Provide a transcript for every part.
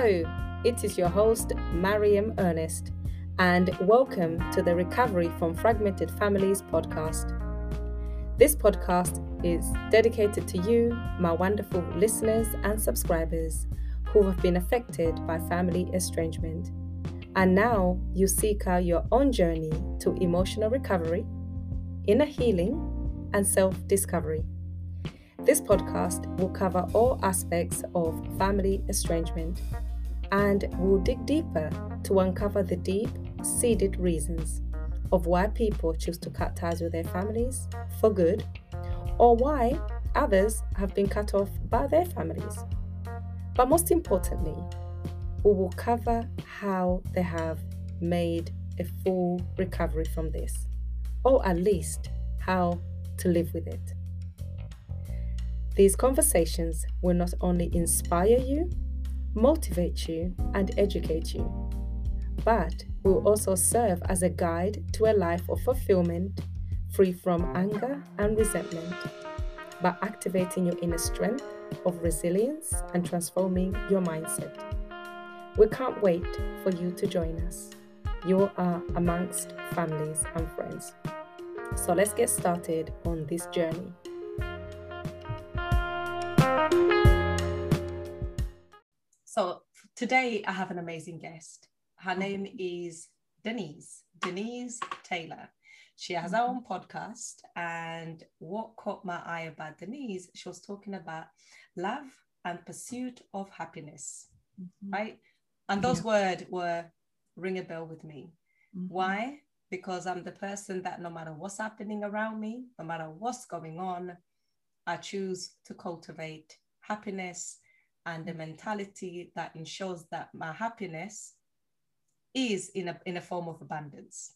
Hello, it is your host, Mariam Ernest, and welcome to the Recovery from Fragmented Families podcast. This podcast is dedicated to you, my wonderful listeners and subscribers who have been affected by family estrangement. And now you seek out your own journey to emotional recovery, inner healing, and self discovery. This podcast will cover all aspects of family estrangement and we'll dig deeper to uncover the deep seated reasons of why people choose to cut ties with their families for good or why others have been cut off by their families. But most importantly, we will cover how they have made a full recovery from this, or at least how to live with it. These conversations will not only inspire you, motivate you, and educate you, but will also serve as a guide to a life of fulfillment free from anger and resentment by activating your inner strength of resilience and transforming your mindset. We can't wait for you to join us. You are amongst families and friends. So let's get started on this journey. So today I have an amazing guest. Her mm-hmm. name is Denise, Denise Taylor. She has her own podcast. And what caught my eye about Denise, she was talking about love and pursuit of happiness, mm-hmm. right? And those yeah. words were ring a bell with me. Mm-hmm. Why? Because I'm the person that no matter what's happening around me, no matter what's going on, I choose to cultivate happiness and the mentality that ensures that my happiness is in a, in a form of abundance.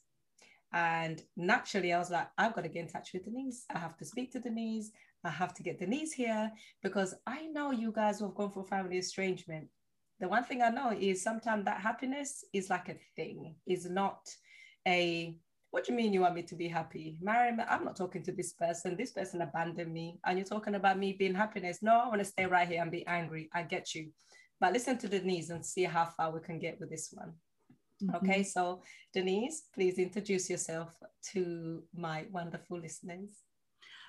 And naturally, I was like, I've got to get in touch with Denise. I have to speak to Denise. I have to get Denise here because I know you guys who have gone through family estrangement. The one thing I know is sometimes that happiness is like a thing, is not a what do you mean you want me to be happy? Mariam, I'm not talking to this person. This person abandoned me. And you're talking about me being happiness. No, I want to stay right here and be angry. I get you. But listen to Denise and see how far we can get with this one. Mm-hmm. Okay, so Denise, please introduce yourself to my wonderful listeners.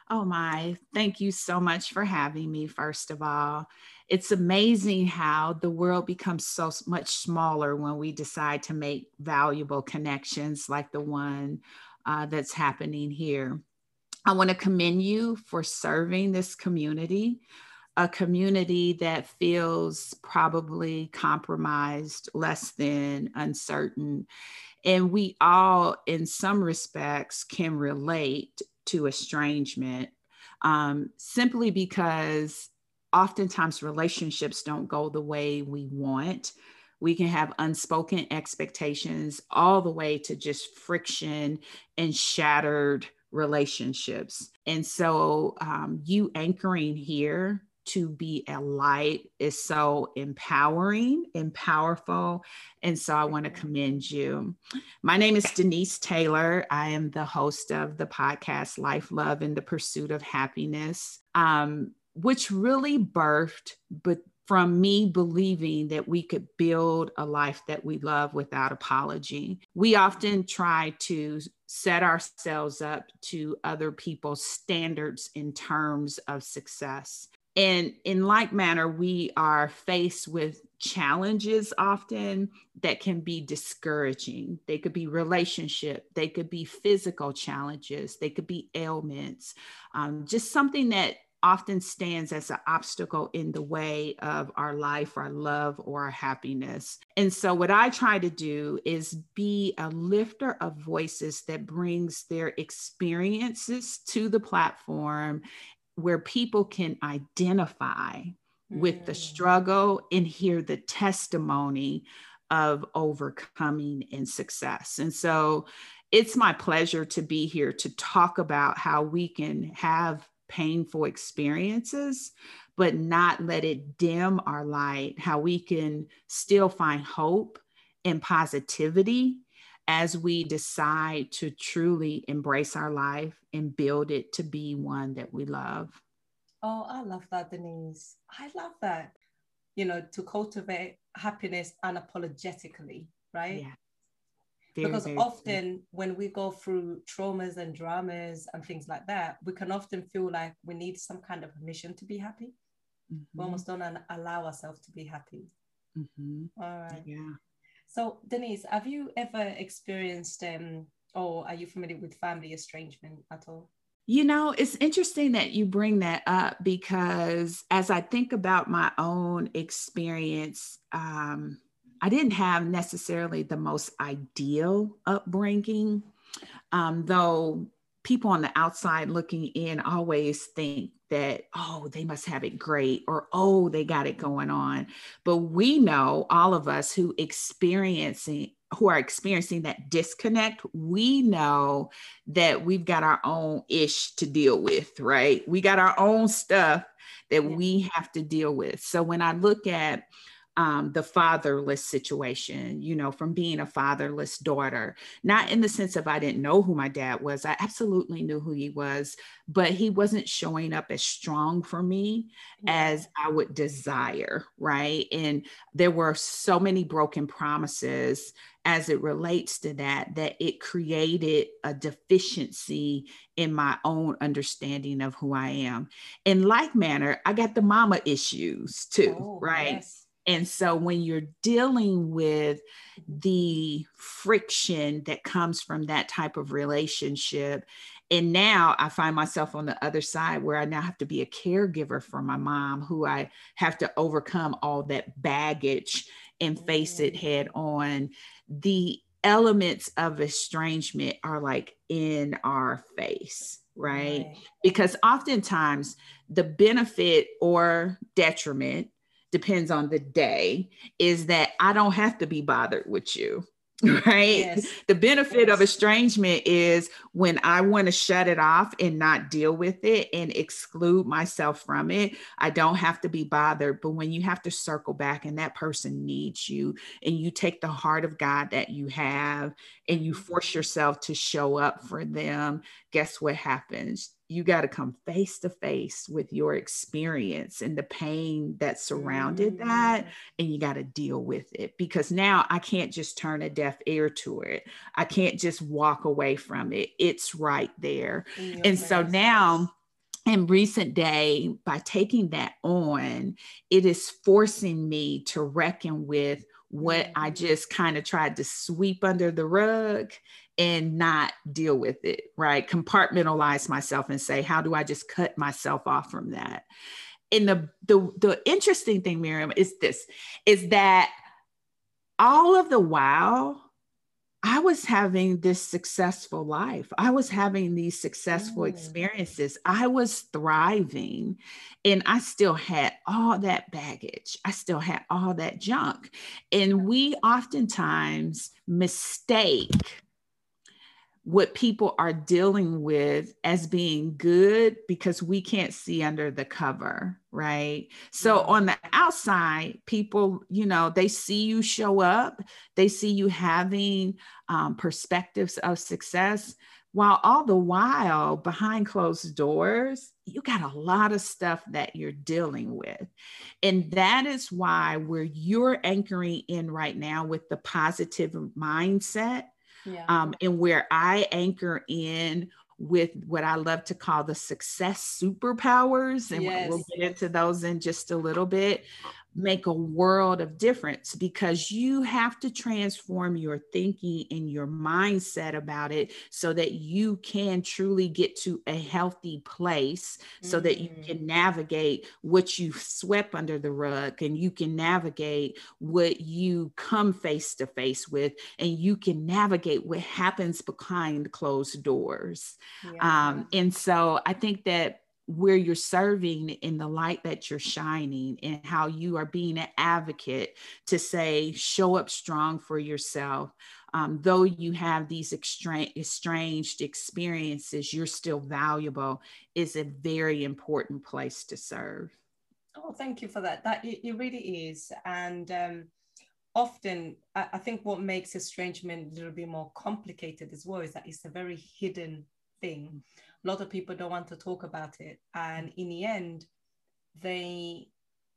Oh my, thank you so much for having me, first of all. It's amazing how the world becomes so much smaller when we decide to make valuable connections like the one uh, that's happening here. I want to commend you for serving this community, a community that feels probably compromised, less than, uncertain. And we all, in some respects, can relate to estrangement um, simply because oftentimes relationships don't go the way we want. We can have unspoken expectations all the way to just friction and shattered relationships. And so, um, you anchoring here to be a light is so empowering and powerful. And so I want to commend you. My name is Denise Taylor. I am the host of the podcast Life, Love, and the Pursuit of Happiness, um, which really birthed, but from me believing that we could build a life that we love without apology. We often try to set ourselves up to other people's standards in terms of success. And in like manner, we are faced with challenges often that can be discouraging. They could be relationship, they could be physical challenges, they could be ailments, um, just something that often stands as an obstacle in the way of our life, our love, or our happiness. And so, what I try to do is be a lifter of voices that brings their experiences to the platform where people can identify mm. with the mm. struggle and hear the testimony of overcoming and success. And so it's my pleasure to be here to talk about how we can have painful experiences, but not let it dim our light, how we can still find hope and positivity as we decide to truly embrace our life and build it to be one that we love. Oh, I love that, Denise. I love that. you know, to cultivate happiness unapologetically, right? Yeah. Very, because very often true. when we go through traumas and dramas and things like that, we can often feel like we need some kind of permission to be happy. Mm-hmm. We almost don't allow ourselves to be happy. Mm-hmm. All right. Yeah. So, Denise, have you ever experienced, um, or are you familiar with family estrangement at all? You know, it's interesting that you bring that up because as I think about my own experience, um, I didn't have necessarily the most ideal upbringing, um, though people on the outside looking in always think that, oh, they must have it great or, oh, they got it going on. But we know, all of us who experiencing who are experiencing that disconnect, we know that we've got our own ish to deal with, right? We got our own stuff that we have to deal with. So when I look at um, the fatherless situation, you know, from being a fatherless daughter. Not in the sense of I didn't know who my dad was, I absolutely knew who he was, but he wasn't showing up as strong for me as I would desire, right? And there were so many broken promises as it relates to that, that it created a deficiency in my own understanding of who I am. In like manner, I got the mama issues too, oh, right? Yes and so when you're dealing with the friction that comes from that type of relationship, and now I find myself on the other side where I now have to be a caregiver for my mom, who I have to overcome all that baggage and face it mm. head on. The elements of estrangement are like in our face, right? right? Because oftentimes the benefit or detriment depends on the day, is that I don't have to be bothered with you. Right. Yes. The benefit yes. of estrangement is when I want to shut it off and not deal with it and exclude myself from it, I don't have to be bothered. But when you have to circle back and that person needs you and you take the heart of God that you have and you mm-hmm. force yourself to show up for them, guess what happens? You got to come face to face with your experience and the pain that surrounded mm-hmm. that and you got to deal with it because now I can't just turn a deaf ear to it. I can't just walk away from it. It's right there. And so now in recent day by taking that on, it is forcing me to reckon with what I mm-hmm. just kind of tried to sweep under the rug and not deal with it, right? Compartmentalize myself and say, how do I just cut myself off from that? And the the the interesting thing, Miriam, is this is that all of the while I was having this successful life. I was having these successful mm. experiences. I was thriving and I still had all that baggage. I still had all that junk. And we oftentimes mistake what people are dealing with as being good because we can't see under the cover, right? So mm-hmm. on the outside, people, you know, they see you show up, they see you having um, perspectives of success, while all the while behind closed doors, you got a lot of stuff that you're dealing with. And that is why where you're anchoring in right now with the positive mindset yeah. um, and where I anchor in with what I love to call the success superpowers. And yes. we'll get into those in just a little bit make a world of difference because you have to transform your thinking and your mindset about it so that you can truly get to a healthy place mm-hmm. so that you can mm. navigate what you swept under the rug and you can navigate what you come face to face with and you can navigate what happens behind closed doors yeah. um, and so i think that where you're serving in the light that you're shining and how you are being an advocate to say show up strong for yourself. Um, though you have these estranged experiences you're still valuable is a very important place to serve. Oh thank you for that. That it, it really is. And um, often I, I think what makes estrangement a little bit more complicated as well is that it's a very hidden thing a lot of people don't want to talk about it and in the end they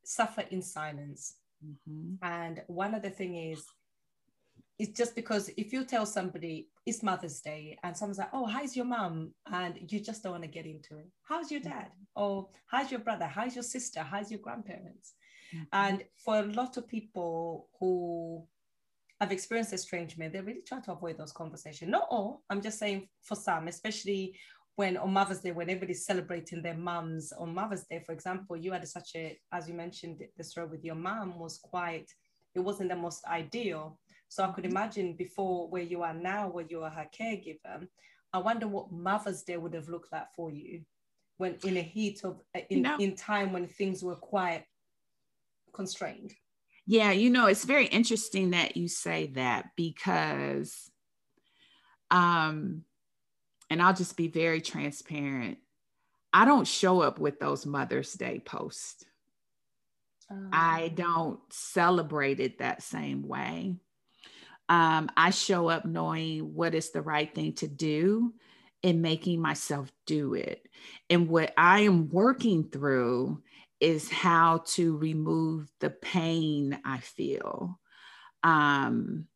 suffer in silence. Mm-hmm. And one of the thing is, it's just because if you tell somebody it's Mother's Day and someone's like, oh, how's your mom? And you just don't want to get into it. How's your dad? Or how's your brother? How's your sister? How's your grandparents? Mm-hmm. And for a lot of people who have experienced estrangement, they really try to avoid those conversations. Not all, I'm just saying for some, especially when on Mother's Day, when everybody's celebrating their mums on Mother's Day, for example, you had such a, as you mentioned, the story with your mom was quite, it wasn't the most ideal. So I could mm-hmm. imagine before where you are now, where you are her caregiver, I wonder what Mother's Day would have looked like for you when in a heat of, in, no. in time when things were quite constrained. Yeah, you know, it's very interesting that you say that because um and I'll just be very transparent. I don't show up with those Mother's Day posts. I don't celebrate it that same way. Um, I show up knowing what is the right thing to do and making myself do it. And what I am working through is how to remove the pain I feel. Um,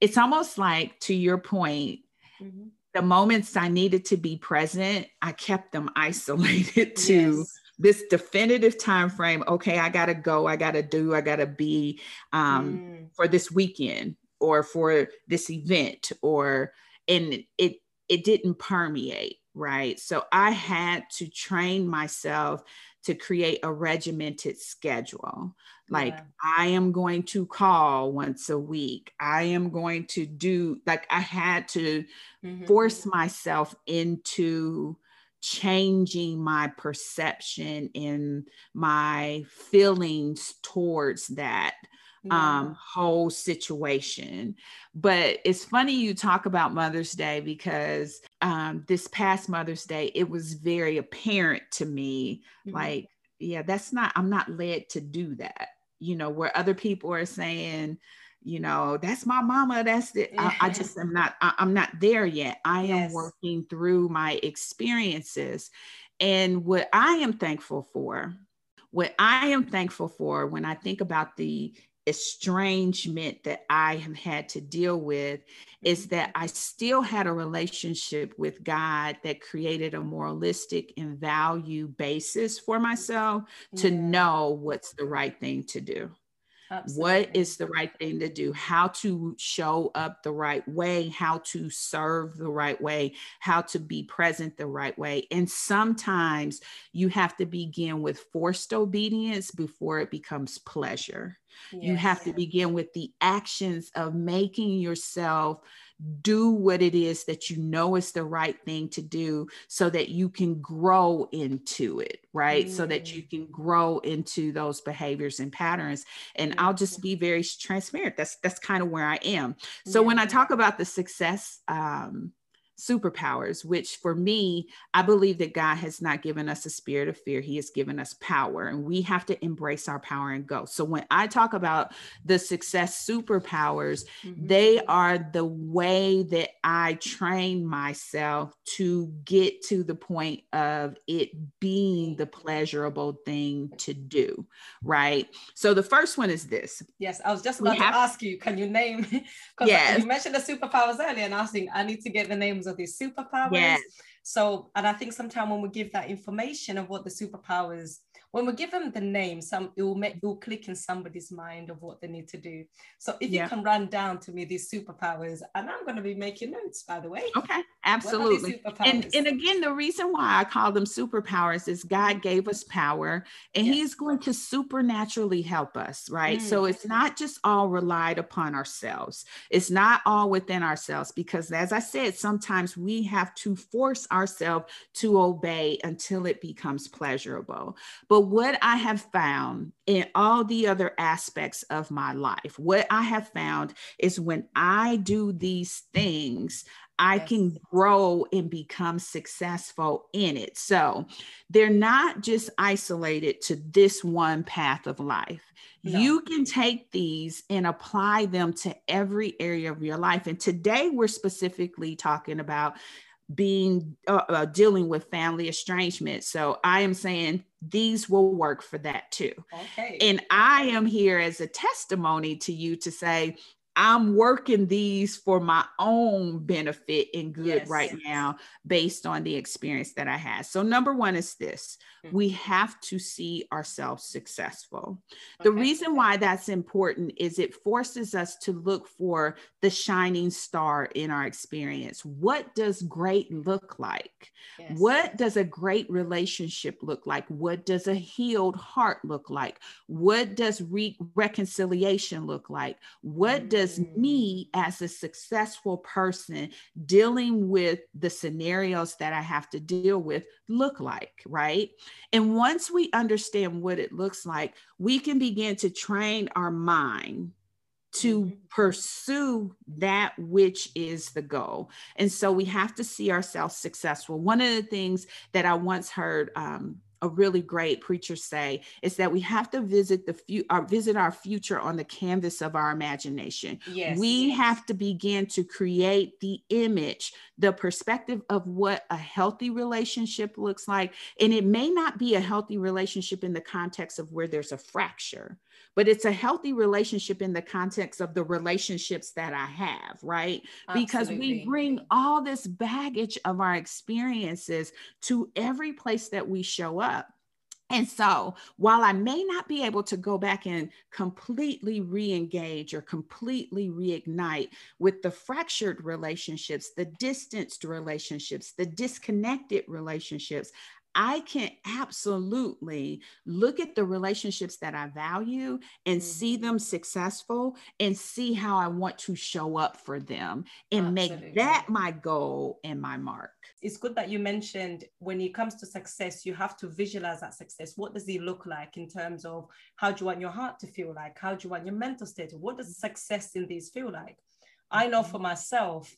it's almost like, to your point, mm-hmm. The moments I needed to be present, I kept them isolated to yes. this definitive time frame. Okay, I gotta go, I gotta do, I gotta be um, mm. for this weekend or for this event, or and it it didn't permeate right? So I had to train myself to create a regimented schedule. Like yeah. I am going to call once a week. I am going to do like I had to mm-hmm. force myself into changing my perception and my feelings towards that yeah. um, whole situation. But it's funny you talk about Mother's Day because um, this past Mother's Day, it was very apparent to me mm-hmm. like, yeah, that's not, I'm not led to do that. You know, where other people are saying, you know, that's my mama. That's it. I, I, just am not, I, am not there yet. I yes. am working through my experiences. And what I am thankful for, what I am thankful for when I think about the estrangement that I have had to deal with is mm-hmm. that I still had a relationship with God that created a moralistic and value basis for myself yeah. to know what's the right thing to do. Absolutely. What is the right thing to do? How to show up the right way, how to serve the right way, how to be present the right way. And sometimes you have to begin with forced obedience before it becomes pleasure. Yes. You have to begin with the actions of making yourself do what it is that you know is the right thing to do so that you can grow into it right mm. so that you mm. can grow into those behaviors and patterns and i'll just be very transparent that's that's kind of where i am so yeah. when i talk about the success um, superpowers, which for me, I believe that God has not given us a spirit of fear. He has given us power, and we have to embrace our power and go. So when I talk about the success superpowers, mm-hmm. they are the way that I train myself to get to the point of it being the pleasurable thing to do. Right. So the first one is this. Yes, I was just about have, to ask you, can you name? Because yes. you mentioned the superpowers earlier, and I was thinking, I need to get the names of these superpowers. Yes. So, and I think sometimes when we give that information of what the superpowers when we give them the name, some it will make it will click in somebody's mind of what they need to do. So if yeah. you can run down to me these superpowers, and I'm going to be making notes, by the way. Okay, absolutely. And and again, the reason why I call them superpowers is God gave us power, and yes. He's going to supernaturally help us, right? Mm. So it's not just all relied upon ourselves. It's not all within ourselves, because as I said, sometimes we have to force ourselves to obey until it becomes pleasurable. But what I have found in all the other aspects of my life, what I have found is when I do these things, I yes. can grow and become successful in it. So they're not just isolated to this one path of life. No. You can take these and apply them to every area of your life. And today we're specifically talking about being uh, uh, dealing with family estrangement. So I am saying these will work for that too. Okay. And I am here as a testimony to you to say I'm working these for my own benefit and good yes, right now based on the experience that I had. So, number one is this. We have to see ourselves successful. Okay. The reason why that's important is it forces us to look for the shining star in our experience. What does great look like? Yes. What does a great relationship look like? What does a healed heart look like? What does re- reconciliation look like? What mm-hmm. does does me as a successful person dealing with the scenarios that I have to deal with look like, right? And once we understand what it looks like, we can begin to train our mind to mm-hmm. pursue that which is the goal. And so we have to see ourselves successful. One of the things that I once heard um, a really great preacher say is that we have to visit the few uh, visit our future on the canvas of our imagination. Yes, we have to begin to create the image, the perspective of what a healthy relationship looks like. And it may not be a healthy relationship in the context of where there's a fracture, but it's a healthy relationship in the context of the relationships that I have, right? Absolutely. Because we bring all this baggage of our experiences to every place that we show up. And so, while I may not be able to go back and completely re engage or completely reignite with the fractured relationships, the distanced relationships, the disconnected relationships, I can absolutely look at the relationships that I value and mm-hmm. see them successful and see how I want to show up for them and Absolutely. make that my goal and my mark. It's good that you mentioned when it comes to success, you have to visualize that success. What does it look like in terms of how do you want your heart to feel like? How do you want your mental state? What does success in these feel like? I know mm-hmm. for myself,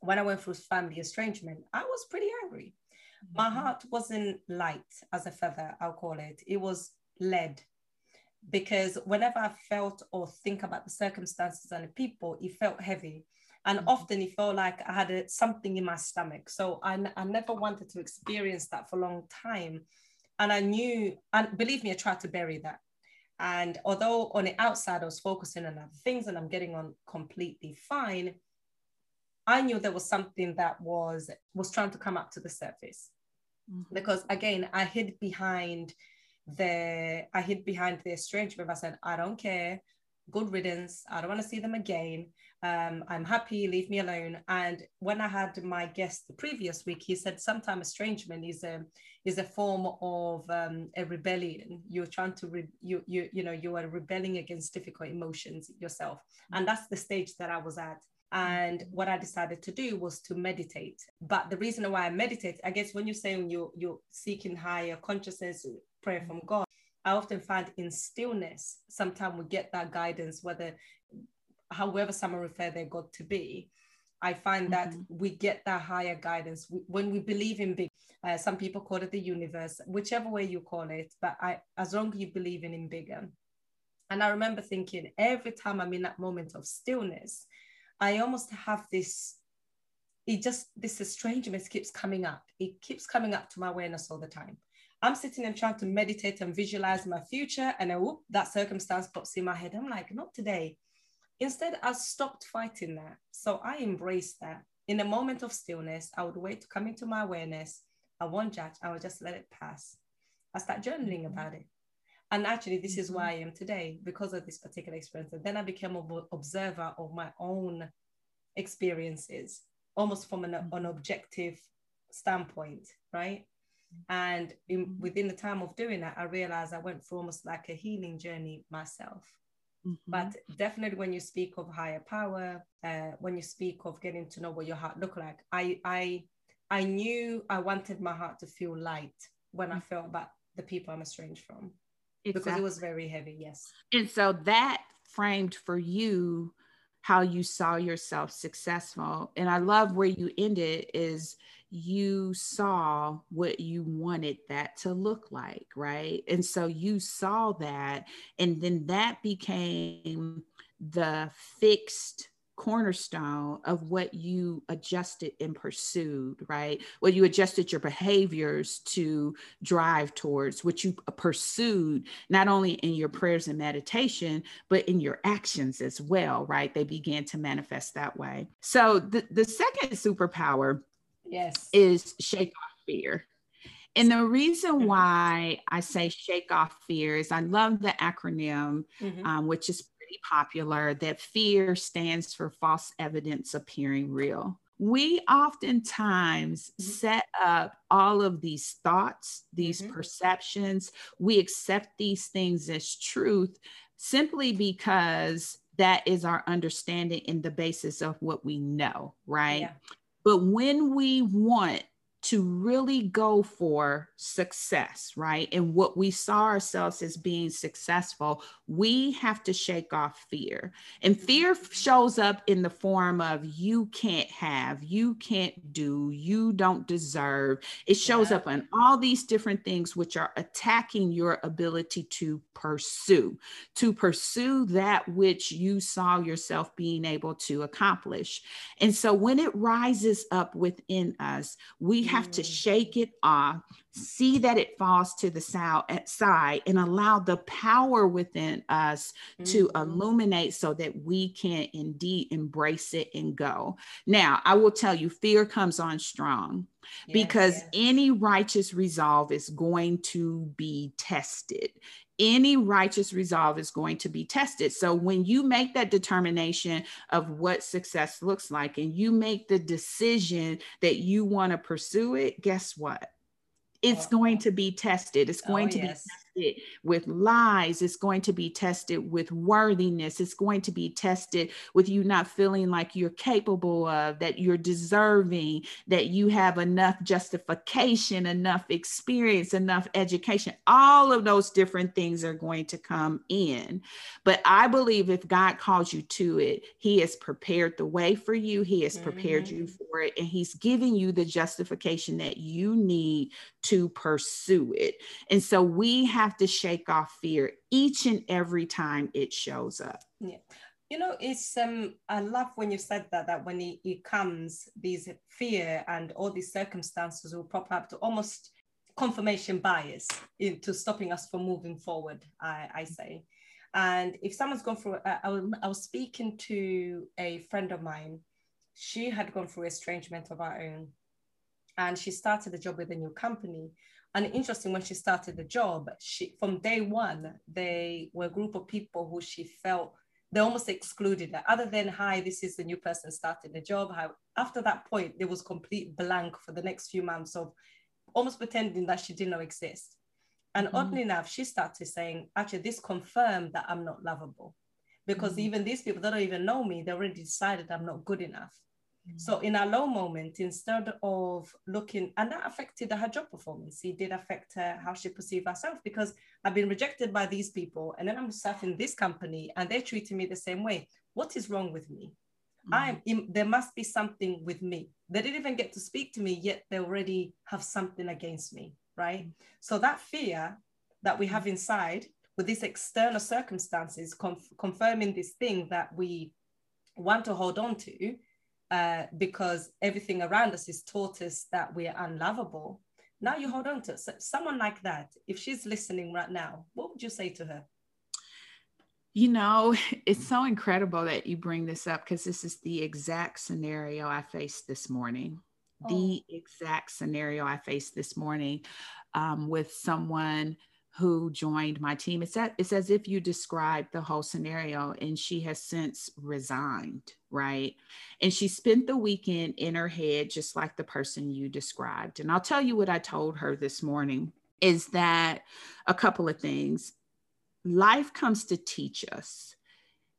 when I went through family estrangement, I was pretty angry my heart wasn't light as a feather, I'll call it. It was lead. Because whenever I felt or think about the circumstances and the people, it felt heavy. And mm-hmm. often it felt like I had a, something in my stomach. So I, I never wanted to experience that for a long time. And I knew, and believe me, I tried to bury that. And although on the outside I was focusing on other things and I'm getting on completely fine, I knew there was something that was was trying to come up to the surface. Mm-hmm. Because again, I hid behind the I hid behind the estrangement. I said, I don't care. Good riddance. I don't want to see them again. Um, I'm happy, leave me alone. And when I had my guest the previous week, he said sometimes estrangement is a is a form of um, a rebellion. You're trying to re- you you you know you are rebelling against difficult emotions yourself, and that's the stage that I was at. And what I decided to do was to meditate. But the reason why I meditate, I guess when you're saying you're, you're seeking higher consciousness, prayer from God, I often find in stillness, sometimes we get that guidance, whether however someone refer their God to be. I find that mm-hmm. we get that higher guidance when we believe in big. Uh, some people call it the universe, whichever way you call it. But I, as long as you believe in in bigger. And I remember thinking every time I'm in that moment of stillness, I almost have this, it just, this estrangement keeps coming up. It keeps coming up to my awareness all the time. I'm sitting and trying to meditate and visualize my future, and then whoop, that circumstance pops in my head. I'm like, not today. Instead, I stopped fighting that. So I embraced that. In a moment of stillness, I would wait to come into my awareness. I won't judge, I will just let it pass. I start journaling mm-hmm. about it. And actually, this is where mm-hmm. I am today because of this particular experience. And then I became an observer of my own experiences, almost from an, an objective standpoint, right? And in, mm-hmm. within the time of doing that, I realized I went through almost like a healing journey myself. Mm-hmm. But definitely, when you speak of higher power, uh, when you speak of getting to know what your heart looked like, I I I knew I wanted my heart to feel light when I mm-hmm. felt about the people I'm estranged from. Exactly. Because it was very heavy, yes. And so that framed for you how you saw yourself successful. And I love where you ended is you saw what you wanted that to look like, right? And so you saw that, and then that became the fixed cornerstone of what you adjusted and pursued, right? What you adjusted your behaviors to drive towards, what you pursued, not only in your prayers and meditation, but in your actions as well, right? They began to manifest that way. So the, the second superpower yes. is shake off fear. And the reason mm-hmm. why I say shake off fear is I love the acronym, mm-hmm. um, which is pretty popular that fear stands for false evidence appearing real. We oftentimes mm-hmm. set up all of these thoughts, these mm-hmm. perceptions, we accept these things as truth simply because that is our understanding in the basis of what we know, right? Yeah. But when we want to really go for success, right? And what we saw ourselves as being successful, we have to shake off fear. And fear shows up in the form of you can't have, you can't do, you don't deserve. It shows yeah. up on all these different things which are attacking your ability to pursue, to pursue that which you saw yourself being able to accomplish. And so when it rises up within us, we have to mm. shake it off, see that it falls to the side, and allow the power within us mm-hmm. to illuminate so that we can indeed embrace it and go. Now, I will tell you, fear comes on strong. Yes, because yes. any righteous resolve is going to be tested any righteous resolve is going to be tested. So when you make that determination of what success looks like and you make the decision that you want to pursue it, guess what? It's uh-huh. going to be tested. It's oh, going oh, to yes. be tested with lies. It's going to be tested with worthiness. It's going to be tested with you not feeling like you're capable of, that you're deserving, that you have enough justification, enough experience, enough education. All of those different things are going to come in. But I believe if God calls you to it, He has prepared the way for you, He has prepared mm-hmm. you for it, and He's giving you the justification that you need to pursue it. And so we have have to shake off fear each and every time it shows up. Yeah. You know, it's um I love when you said that that when it, it comes, these fear and all these circumstances will pop up to almost confirmation bias into stopping us from moving forward, I, I say. And if someone's gone through, I, was, I was speaking to a friend of mine. She had gone through estrangement of her own, and she started a job with a new company. And interesting, when she started the job, she from day one, they were a group of people who she felt they almost excluded her. Other than hi, this is the new person starting the job. How after that point, there was complete blank for the next few months of almost pretending that she did not exist. And mm-hmm. oddly enough, she started saying, actually, this confirmed that I'm not lovable. Because mm-hmm. even these people that don't even know me, they already decided I'm not good enough. So in a low moment, instead of looking, and that affected her job performance. It did affect her how she perceived herself because I've been rejected by these people, and then I'm sat in this company, and they're treating me the same way. What is wrong with me? Mm-hmm. I'm there must be something with me. They didn't even get to speak to me yet. They already have something against me, right? Mm-hmm. So that fear that we have inside with these external circumstances conf- confirming this thing that we want to hold on to uh, because everything around us is taught us that we're unlovable. Now you hold on to it. So someone like that, if she's listening right now, what would you say to her? You know, it's so incredible that you bring this up because this is the exact scenario I faced this morning. Oh. The exact scenario I faced this morning um, with someone who joined my team. It's, that, it's as if you described the whole scenario, and she has since resigned, right? And she spent the weekend in her head, just like the person you described. And I'll tell you what I told her this morning is that a couple of things. Life comes to teach us.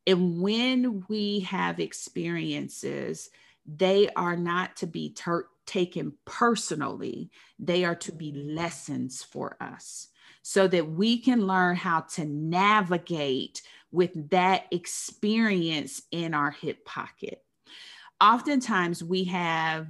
And when we have experiences, they are not to be ter- taken personally, they are to be lessons for us so that we can learn how to navigate with that experience in our hip pocket. Oftentimes, we have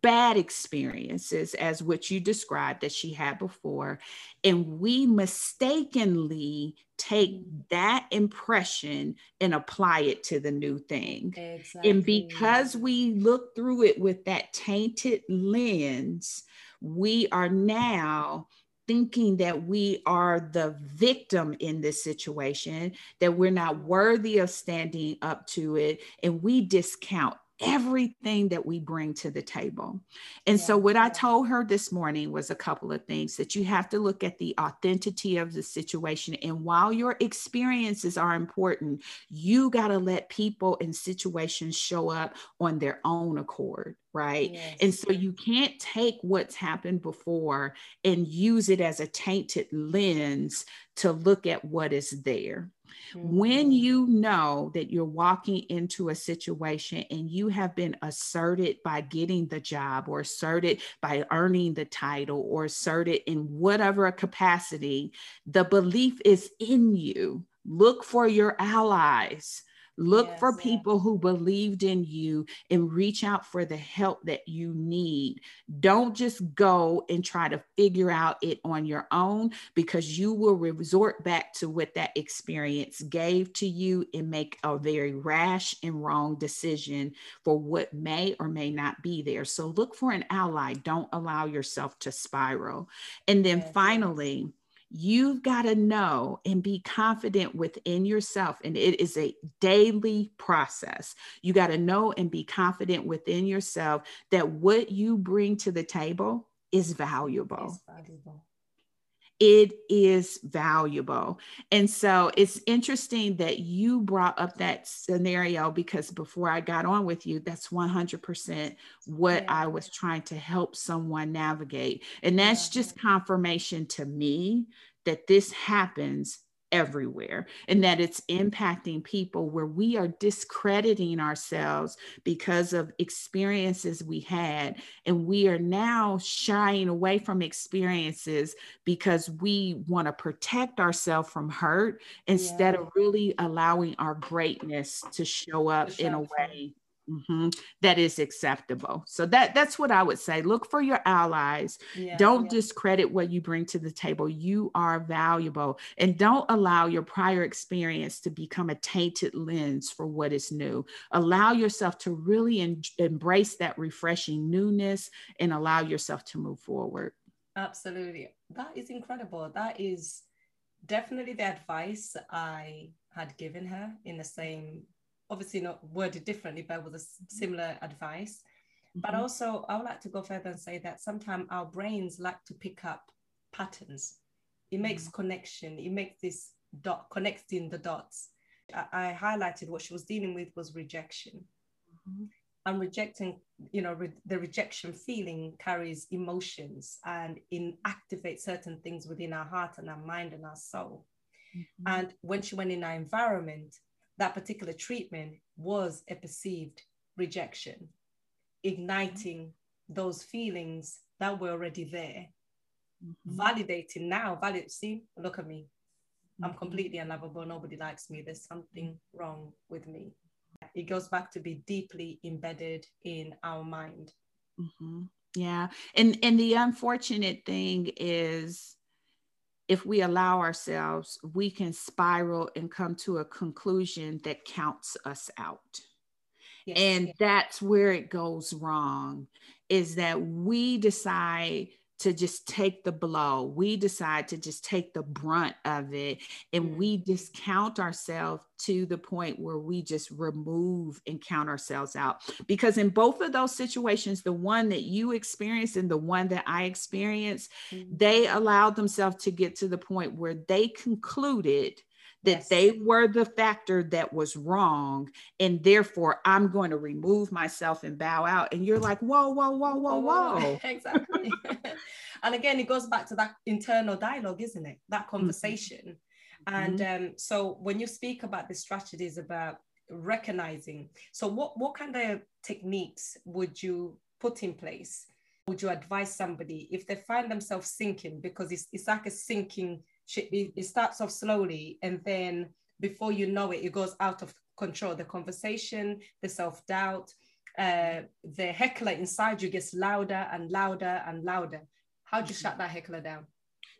bad experiences as what you described that she had before and we mistakenly take that impression and apply it to the new thing exactly. and because we look through it with that tainted lens we are now thinking that we are the victim in this situation, that we're not worthy of standing up to it, and we discount everything that we bring to the table. And yeah. so, what I told her this morning was a couple of things that you have to look at the authenticity of the situation. And while your experiences are important, you got to let people and situations show up on their own accord. Right. Yes. And so you can't take what's happened before and use it as a tainted lens to look at what is there. Mm-hmm. When you know that you're walking into a situation and you have been asserted by getting the job or asserted by earning the title or asserted in whatever capacity, the belief is in you. Look for your allies Look yes, for people who believed in you and reach out for the help that you need. Don't just go and try to figure out it on your own because you will resort back to what that experience gave to you and make a very rash and wrong decision for what may or may not be there. So look for an ally. Don't allow yourself to spiral. And then yes, finally, You've got to know and be confident within yourself. And it is a daily process. You got to know and be confident within yourself that what you bring to the table is valuable. It's valuable it is valuable. And so it's interesting that you brought up that scenario because before I got on with you, that's 100% what yeah. I was trying to help someone navigate. And that's yeah. just confirmation to me that this happens everywhere and that it's impacting people where we are discrediting ourselves because of experiences we had and we are now shying away from experiences because we want to protect ourselves from hurt instead yeah. of really allowing our greatness to show up in a way Mm-hmm. That is acceptable. So that that's what I would say. Look for your allies. Yeah, don't yeah. discredit what you bring to the table. You are valuable, and don't allow your prior experience to become a tainted lens for what is new. Allow yourself to really en- embrace that refreshing newness, and allow yourself to move forward. Absolutely, that is incredible. That is definitely the advice I had given her in the same obviously not worded differently, but with a similar advice. Mm-hmm. But also, I would like to go further and say that sometimes our brains like to pick up patterns. It makes mm-hmm. connection. It makes this dot connecting the dots. I, I, highlighted what she was dealing with was rejection. Mm-hmm. And rejecting, you know, re- the rejection feeling carries emotions and in activate certain things within our heart and our mind and our soul. Mm-hmm. And when she went in our environment, that particular treatment was a perceived rejection, igniting those feelings that were already there, mm-hmm. validating now, valid, see, look at me. Mm-hmm. I'm completely unlovable. Nobody likes me. There's something wrong with me. It goes back to be deeply embedded in our mind. Mm-hmm. Yeah. And and the unfortunate thing is if we allow ourselves, we can spiral and come to a conclusion that counts us out. Yes, and that's where it goes wrong is that we decide to just take the blow. We decide to just take the brunt of it and we discount ourselves to the point where we just remove and count ourselves out. Because in both of those situations, the one that you experienced and the one that I experienced, mm-hmm. they allowed themselves to get to the point where they concluded that yes. they were the factor that was wrong and therefore i'm going to remove myself and bow out. And you're like whoa whoa whoa whoa whoa exactly. And again it goes back to that internal dialogue isn't it? That mm-hmm. conversation. Mm-hmm. and um, so when you speak about the strategies about recognizing so what what kind of techniques would you put in place? Would you advise somebody if they find themselves sinking? Because it's, it's like a sinking it starts off slowly and then before you know it it goes out of control the conversation the self-doubt uh, the heckler inside you gets louder and louder and louder. How do you shut that heckler down?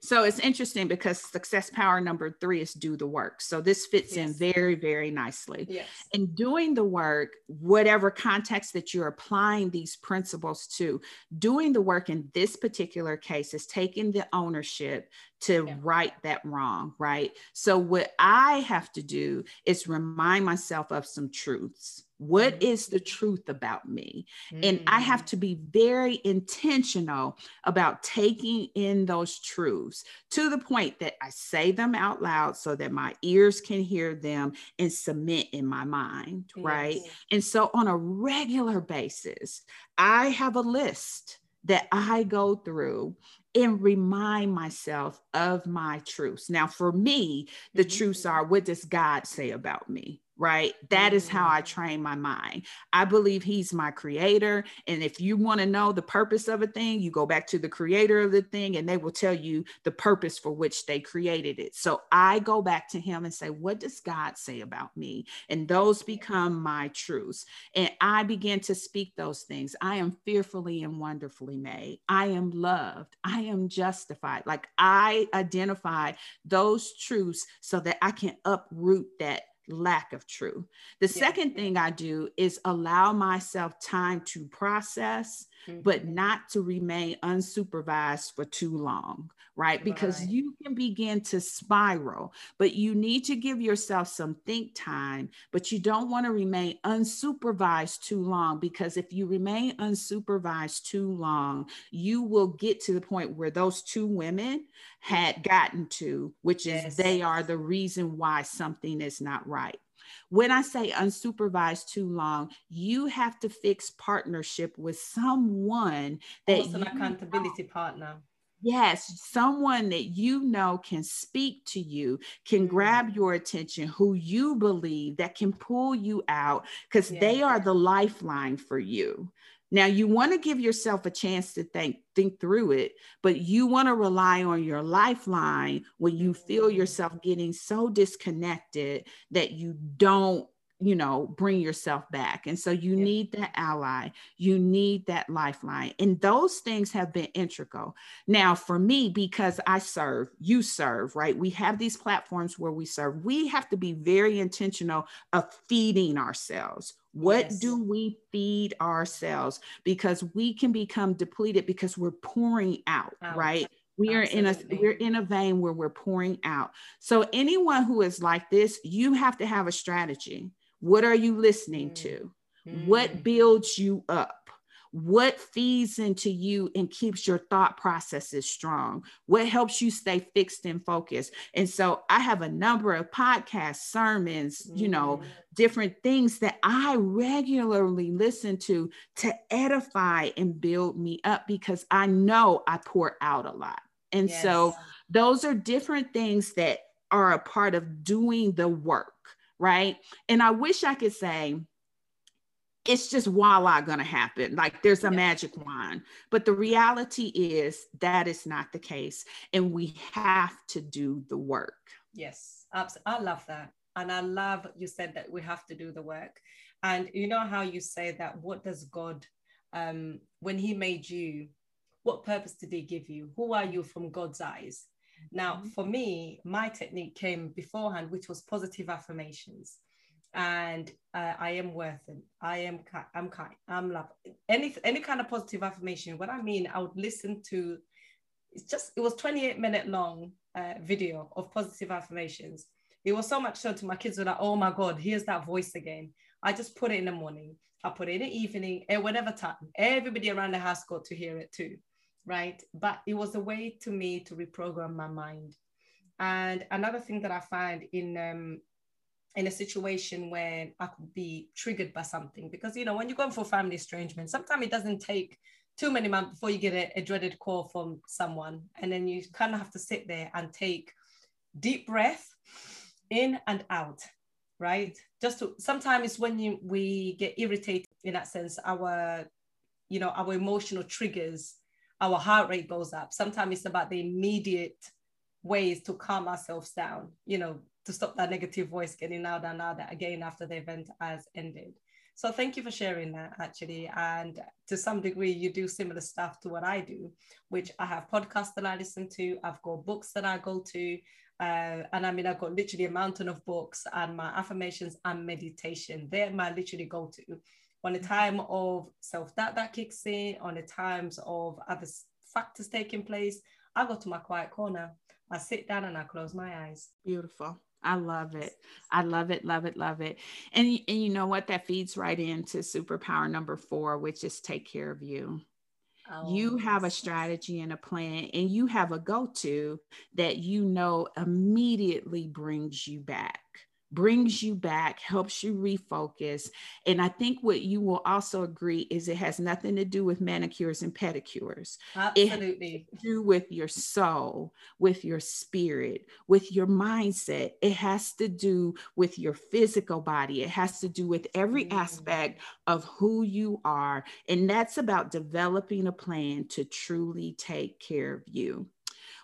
So it's interesting because success power number three is do the work. So this fits yes. in very, very nicely. Yes. And doing the work, whatever context that you're applying these principles to, doing the work in this particular case is taking the ownership to yeah. right that wrong, right? So what I have to do is remind myself of some truths what mm-hmm. the truth about me? Mm-hmm. And I have mm. to be very intentional about taking in those truths to the point that I say them out loud so that my ears can hear them and cement in my mind, yes. right? And so on a regular basis, I have a list that I go through and remind myself of my truths. Now, for me, the mm-hmm. truths are what does God say about me? Right? That is how I mm. train my mind. I believe he's my creator. And if you want to know the purpose of a thing, you go back to the creator of the thing and they will tell you the purpose for which they created it. So I go back to him and say, What does God say about me? And those become my truths. And I begin to speak those things. I am fearfully and wonderfully made. I am loved. I am justified. Like I identify those truths so that I can uproot that lack of truth. The yeah. second thing I do is allow myself time to process, mm-hmm. but not to remain unsupervised for too long, right? Because right. you can begin to spiral, but you need to give yourself some think time, but you don't want to remain unsupervised too long because if you remain unsupervised too long, you will get to the point where those two women had gotten to, which is yes. they are the reason why something is not right. When I say unsupervised too long, you have to fix partnership with someone that also an accountability partner. Yes, someone that you know can speak to you, can mm-hmm. grab your attention, who you believe that can pull you out because yeah. they are the lifeline for you. Now you want to give yourself a chance to think think through it, but you want to rely on your lifeline when you feel mm-hmm. yourself getting so disconnected that you don't you know bring yourself back. And so you yeah. need that ally you need that lifeline and those things have been integral. Now for me because i serve you serve right? We have these platforms where we serve. We have to be very intentional of feeding ourselves. What yes. do we feed ourselves? Because we can become depleted because we're pouring out, out. right we are in a we're in a vein where we're pouring out. So anyone who is like this you have to have a strategy what are you listening mm. to? Mm. What builds you up? What feeds into you and keeps your thought processes strong? What helps you stay fixed and focused? And so I have a number of podcasts, sermons, mm. you know, mm. different things that I regularly listen to to edify and build me up because I know I pour out a lot. And yes. so those are different things that are a part of doing the work right? And I wish I could say, it's just voila gonna happen. Like there's a magic wand. But the reality is that is not the case. And we have to do the work. Yes, absolutely. I love that. And I love you said that we have to do the work. And you know how you say that what does God um when he made you, what purpose did he give you? Who are you from God's eyes? Now, mm-hmm. for me, my technique came beforehand, which was positive affirmations. And uh, I am worth it. I am kind. I'm kind. I'm love. Any any kind of positive affirmation. What I mean, I would listen to. It's just it was 28 minute long uh, video of positive affirmations. It was so much so to my kids were like, oh my god, here's that voice again. I just put it in the morning. I put it in the evening, at whatever time. Everybody around the house got to hear it too right? But it was a way to me to reprogram my mind. And another thing that I find in um, in a situation when I could be triggered by something, because you know when you're going for family estrangement, sometimes it doesn't take too many months before you get a, a dreaded call from someone, and then you kind of have to sit there and take deep breath in and out right just to sometimes when you we get irritated in that sense our you know our emotional triggers our heart rate goes up. Sometimes it's about the immediate ways to calm ourselves down, you know, to stop that negative voice getting louder and louder again after the event has ended. So thank you for sharing that actually. And to some degree, you do similar stuff to what I do, which I have podcasts that I listen to, I've got books that I go to. Uh, and I mean, I've got literally a mountain of books and my affirmations and meditation. They're my literally go to. On the time of self doubt that kicks in, on the times of other factors taking place, I go to my quiet corner. I sit down and I close my eyes. Beautiful. I love it. I love it, love it, love it. And, and you know what? That feeds right into superpower number four, which is take care of you. Oh, you have a strategy and a plan, and you have a go to that you know immediately brings you back brings you back, helps you refocus. And I think what you will also agree is it has nothing to do with manicures and pedicures. Absolutely. It do with your soul, with your spirit, with your mindset. It has to do with your physical body. It has to do with every mm. aspect of who you are. And that's about developing a plan to truly take care of you.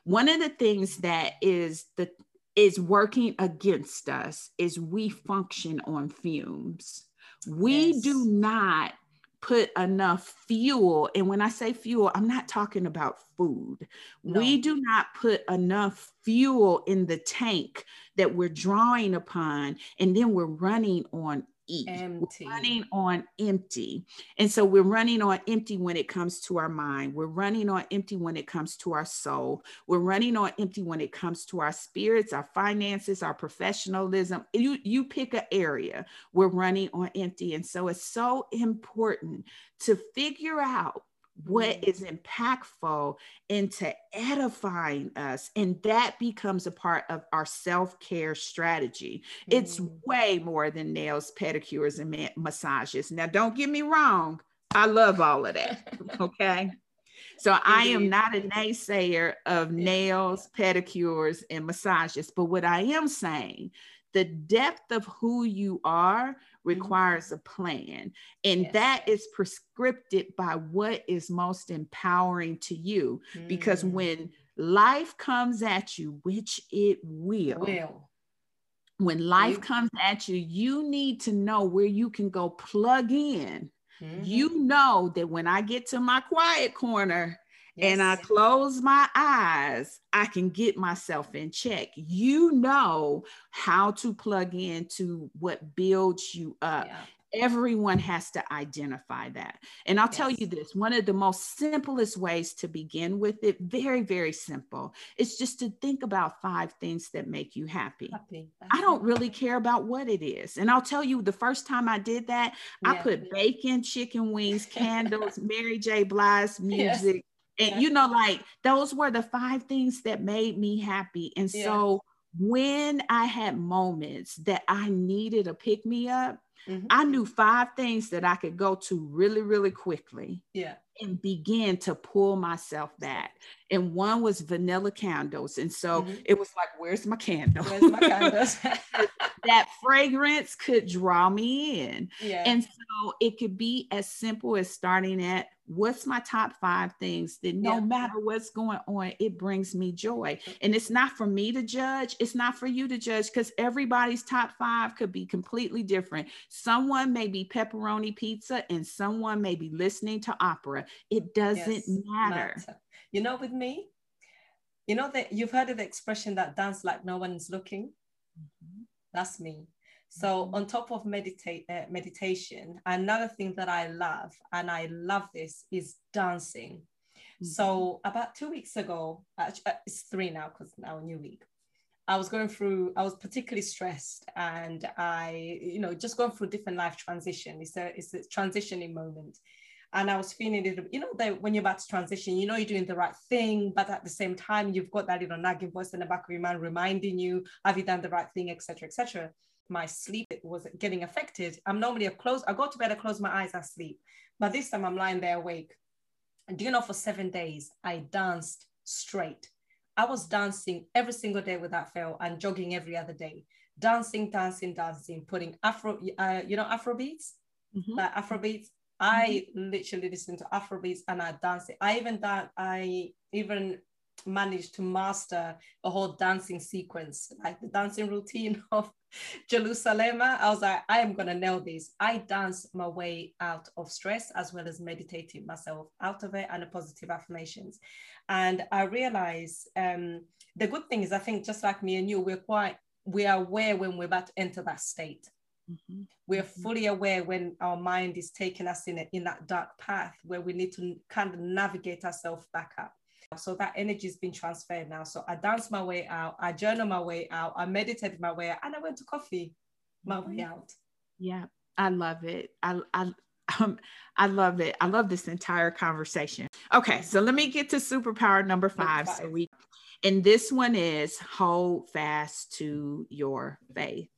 One of the things that is the is working against us is we function on fumes. We yes. do not put enough fuel. And when I say fuel, I'm not talking about food. No. We do not put enough fuel in the tank that we're drawing upon, and then we're running on eat. Empty. We're running on empty. And so we're running on empty when it comes to our mind. We're running on empty when it comes to our soul. We're running on empty when it comes to our spirits, our finances, our professionalism. You you pick an area. We're running on empty. And so it's so important to figure out what is impactful into edifying us. And that becomes a part of our self care strategy. Mm-hmm. It's way more than nails, pedicures, and ma- massages. Now, don't get me wrong, I love all of that. Okay. So I am not a naysayer of nails, pedicures, and massages. But what I am saying, the depth of who you are Mm-hmm. requires a plan. And yes. that is prescripted by what is most empowering to you. Mm. Because when life comes at you, which it will, will. when life comes at you, you need to know where you can go plug in. Mm-hmm. You know that when I get to my quiet corner, Yes. and I close my eyes, I can get myself in check. You know how to plug into what builds you up. Yeah. Everyone has to identify that. And I'll yes. tell you this one of the most simplest ways to begin with it, very, very simple, is just to think about five things that make you happy. happy. I don't really care about what it is. And I'll tell you, the first time I did that, yeah. I put bacon, chicken wings, candles, Mary J. Blige music. Yes and you know like those were the five things that made me happy and yeah. so when i had moments that i needed a pick me up mm-hmm. i knew five things that i could go to really really quickly yeah and begin to pull myself back and one was vanilla candles and so mm-hmm. it was like where's my candle where's my candles that fragrance could draw me in yeah. and so it could be as simple as starting at what's my top five things that no yeah. matter what's going on, it brings me joy. And it's not for me to judge, it's not for you to judge because everybody's top five could be completely different. Someone may be pepperoni pizza and someone may be listening to opera. It doesn't yes, matter. matter. You know, with me, you know that you've heard of the expression that dance like no one's looking. Mm-hmm. That's me. So mm-hmm. on top of meditate uh, meditation, another thing that I love, and I love this, is dancing. Mm-hmm. So about two weeks ago, uh, it's three now because now a new week. I was going through, I was particularly stressed and I, you know, just going through different life transition. It's a, it's a transitioning moment. And I was feeling it, you know, that when you're about to transition, you know, you're doing the right thing, but at the same time, you've got that little nagging voice in the back of your mind reminding you, have you done the right thing, etc., etc my sleep was getting affected. I'm normally a close, I go to bed, I close my eyes, I sleep. But this time I'm lying there awake. And do you know, for seven days, I danced straight. I was dancing every single day without fail and jogging every other day. Dancing, dancing, dancing, putting Afro, uh, you know, Afro beats, mm-hmm. like Afro beats. I mm-hmm. literally listen to Afro beats and I dance it. I even that I even managed to master a whole dancing sequence, like the dancing routine of Jerusalema. I was like, I am gonna nail this. I dance my way out of stress as well as meditating myself out of it and the positive affirmations. And I realize um, the good thing is, I think just like me and you, we're quite we are aware when we're about to enter that state. Mm-hmm. We're mm-hmm. fully aware when our mind is taking us in a, in that dark path where we need to kind of navigate ourselves back up. So that energy has been transferred now. So I danced my way out, I journaled my way out, I meditated my way out, and I went to coffee my way out. Yeah, I love it. I, I, um, I love it. I love this entire conversation. Okay, so let me get to superpower number five. Number five. So we, and this one is hold fast to your faith.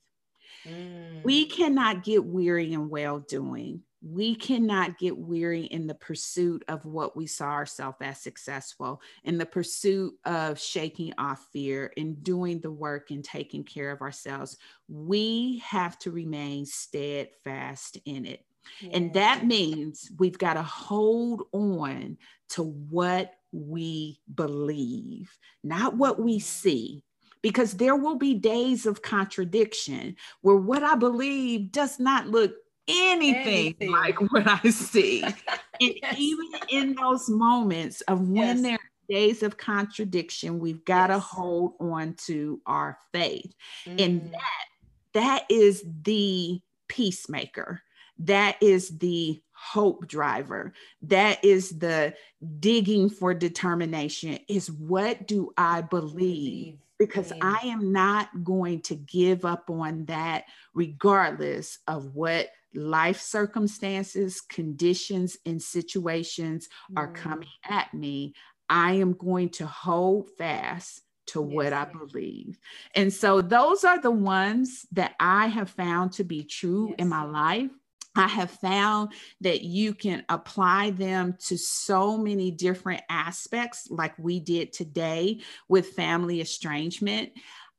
Mm. We cannot get weary in well doing we cannot get weary in the pursuit of what we saw ourselves as successful, in the pursuit of shaking off fear and doing the work and taking care of ourselves. We have to remain steadfast in it. Yeah. And that means we've got to hold on to what we believe, not what we mm-hmm. see, because there will be days of contradiction where what I believe does not look anything, anything. like what I see. and yes. even in those moments of when yes. there are days of contradiction, we've got to yes. hold on to our faith. Mm. And that that is the peacemaker. That is the hope driver. That is the digging for determination is what do I believe? Because I am not going to give up on that regardless of what life circumstances, conditions, and situations mm. are coming at me, I am going to hold fast to yes, what I believe. And so those are the ones that I have found to be true yes. in my life. I have found that you can apply them to so many different aspects, like we did today with family estrangement.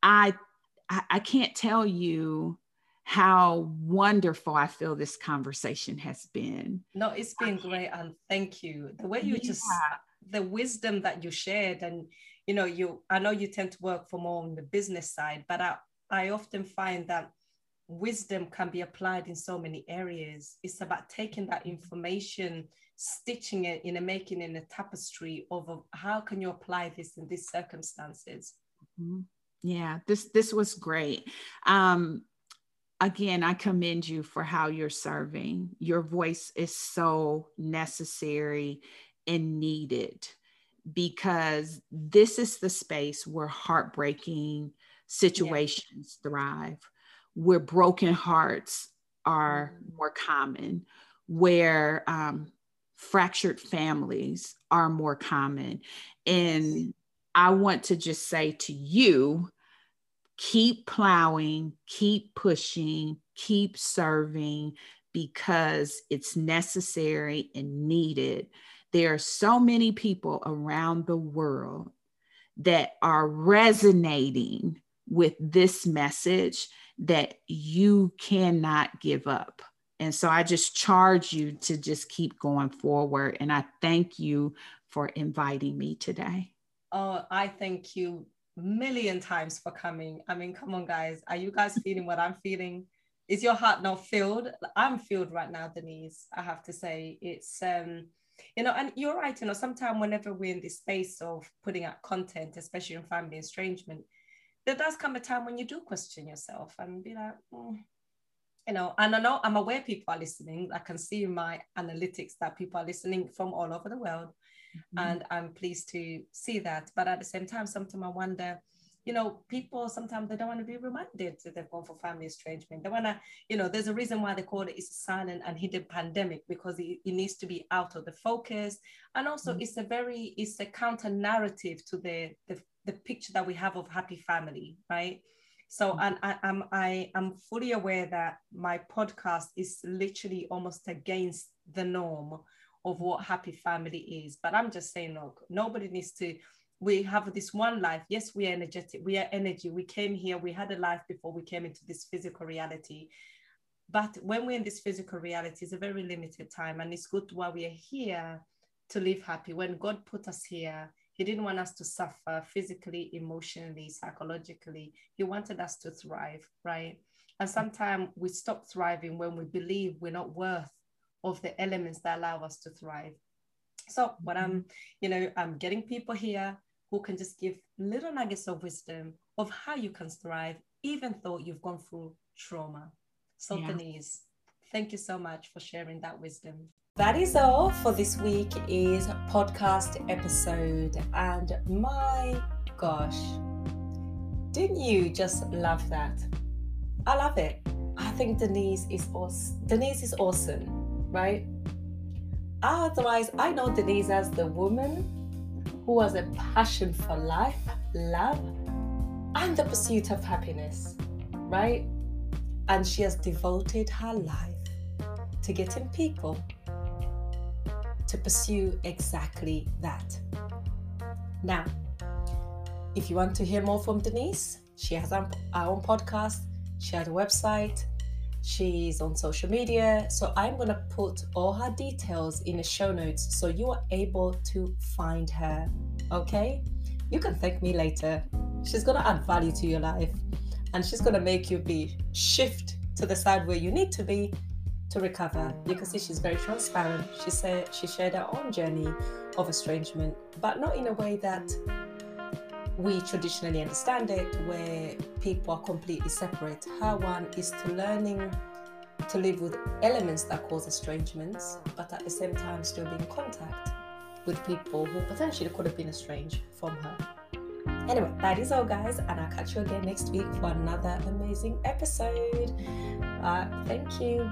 I I, can't tell you how wonderful I feel this conversation has been. No, it's been great. And thank you. The way you yeah. just, the wisdom that you shared, and you know, you, I know you tend to work for more on the business side, but I, I often find that wisdom can be applied in so many areas. It's about taking that information, stitching it in a making in a tapestry of how can you apply this in these circumstances. Mm-hmm. Yeah, this this was great. Um, again, I commend you for how you're serving. Your voice is so necessary and needed because this is the space where heartbreaking situations yeah. thrive, where broken hearts are mm-hmm. more common, where um, fractured families are more common. And I want to just say to you, keep plowing, keep pushing, keep serving because it's necessary and needed. There are so many people around the world that are resonating with this message that you cannot give up. And so I just charge you to just keep going forward. And I thank you for inviting me today. Oh, I thank you million times for coming. I mean, come on, guys. Are you guys feeling what I'm feeling? Is your heart not filled? I'm filled right now, Denise. I have to say, it's um, you know, and you're right. You know, sometimes whenever we're in this space of putting out content, especially in family estrangement, there does come a time when you do question yourself and be like, mm. you know, and I know I'm aware people are listening. I can see in my analytics that people are listening from all over the world. Mm-hmm. And I'm pleased to see that. But at the same time, sometimes I wonder, you know, people sometimes they don't want to be reminded that they've gone for family estrangement. They want to, you know, there's a reason why they call it it's a silent and hidden pandemic because it, it needs to be out of the focus. And also mm-hmm. it's a very, it's a counter narrative to the, the, the picture that we have of happy family, right? So, mm-hmm. and I, I'm I am fully aware that my podcast is literally almost against the norm of what happy family is. But I'm just saying, look, nobody needs to. We have this one life. Yes, we are energetic. We are energy. We came here. We had a life before we came into this physical reality. But when we're in this physical reality, it's a very limited time, and it's good while we are here to live happy. When God put us here, He didn't want us to suffer physically, emotionally, psychologically. He wanted us to thrive, right? And sometimes we stop thriving when we believe we're not worth of the elements that allow us to thrive. So, what I'm, mm-hmm. you know, I'm getting people here who can just give little nuggets of wisdom of how you can thrive, even though you've gone through trauma. So, yeah. Denise, thank you so much for sharing that wisdom. That is all for this week is podcast episode. And my gosh, didn't you just love that? I love it. I think Denise is awesome. Denise is awesome, right? Otherwise, I know Denise as the woman who has a passion for life, love, and the pursuit of happiness, right? And she has devoted her life to getting people to pursue exactly that. Now, if you want to hear more from Denise, she has our own podcast she has a website, she's on social media. So I'm going to put all her details in the show notes so you are able to find her. Okay? You can thank me later. She's going to add value to your life and she's going to make you be shift to the side where you need to be to recover. You can see she's very transparent. She said she shared her own journey of estrangement, but not in a way that we traditionally understand it, where people are completely separate. Her one is to learning to live with elements that cause estrangements, but at the same time still be in contact with people who potentially could have been estranged from her. Anyway, that is all, guys, and I'll catch you again next week for another amazing episode. Uh, thank you.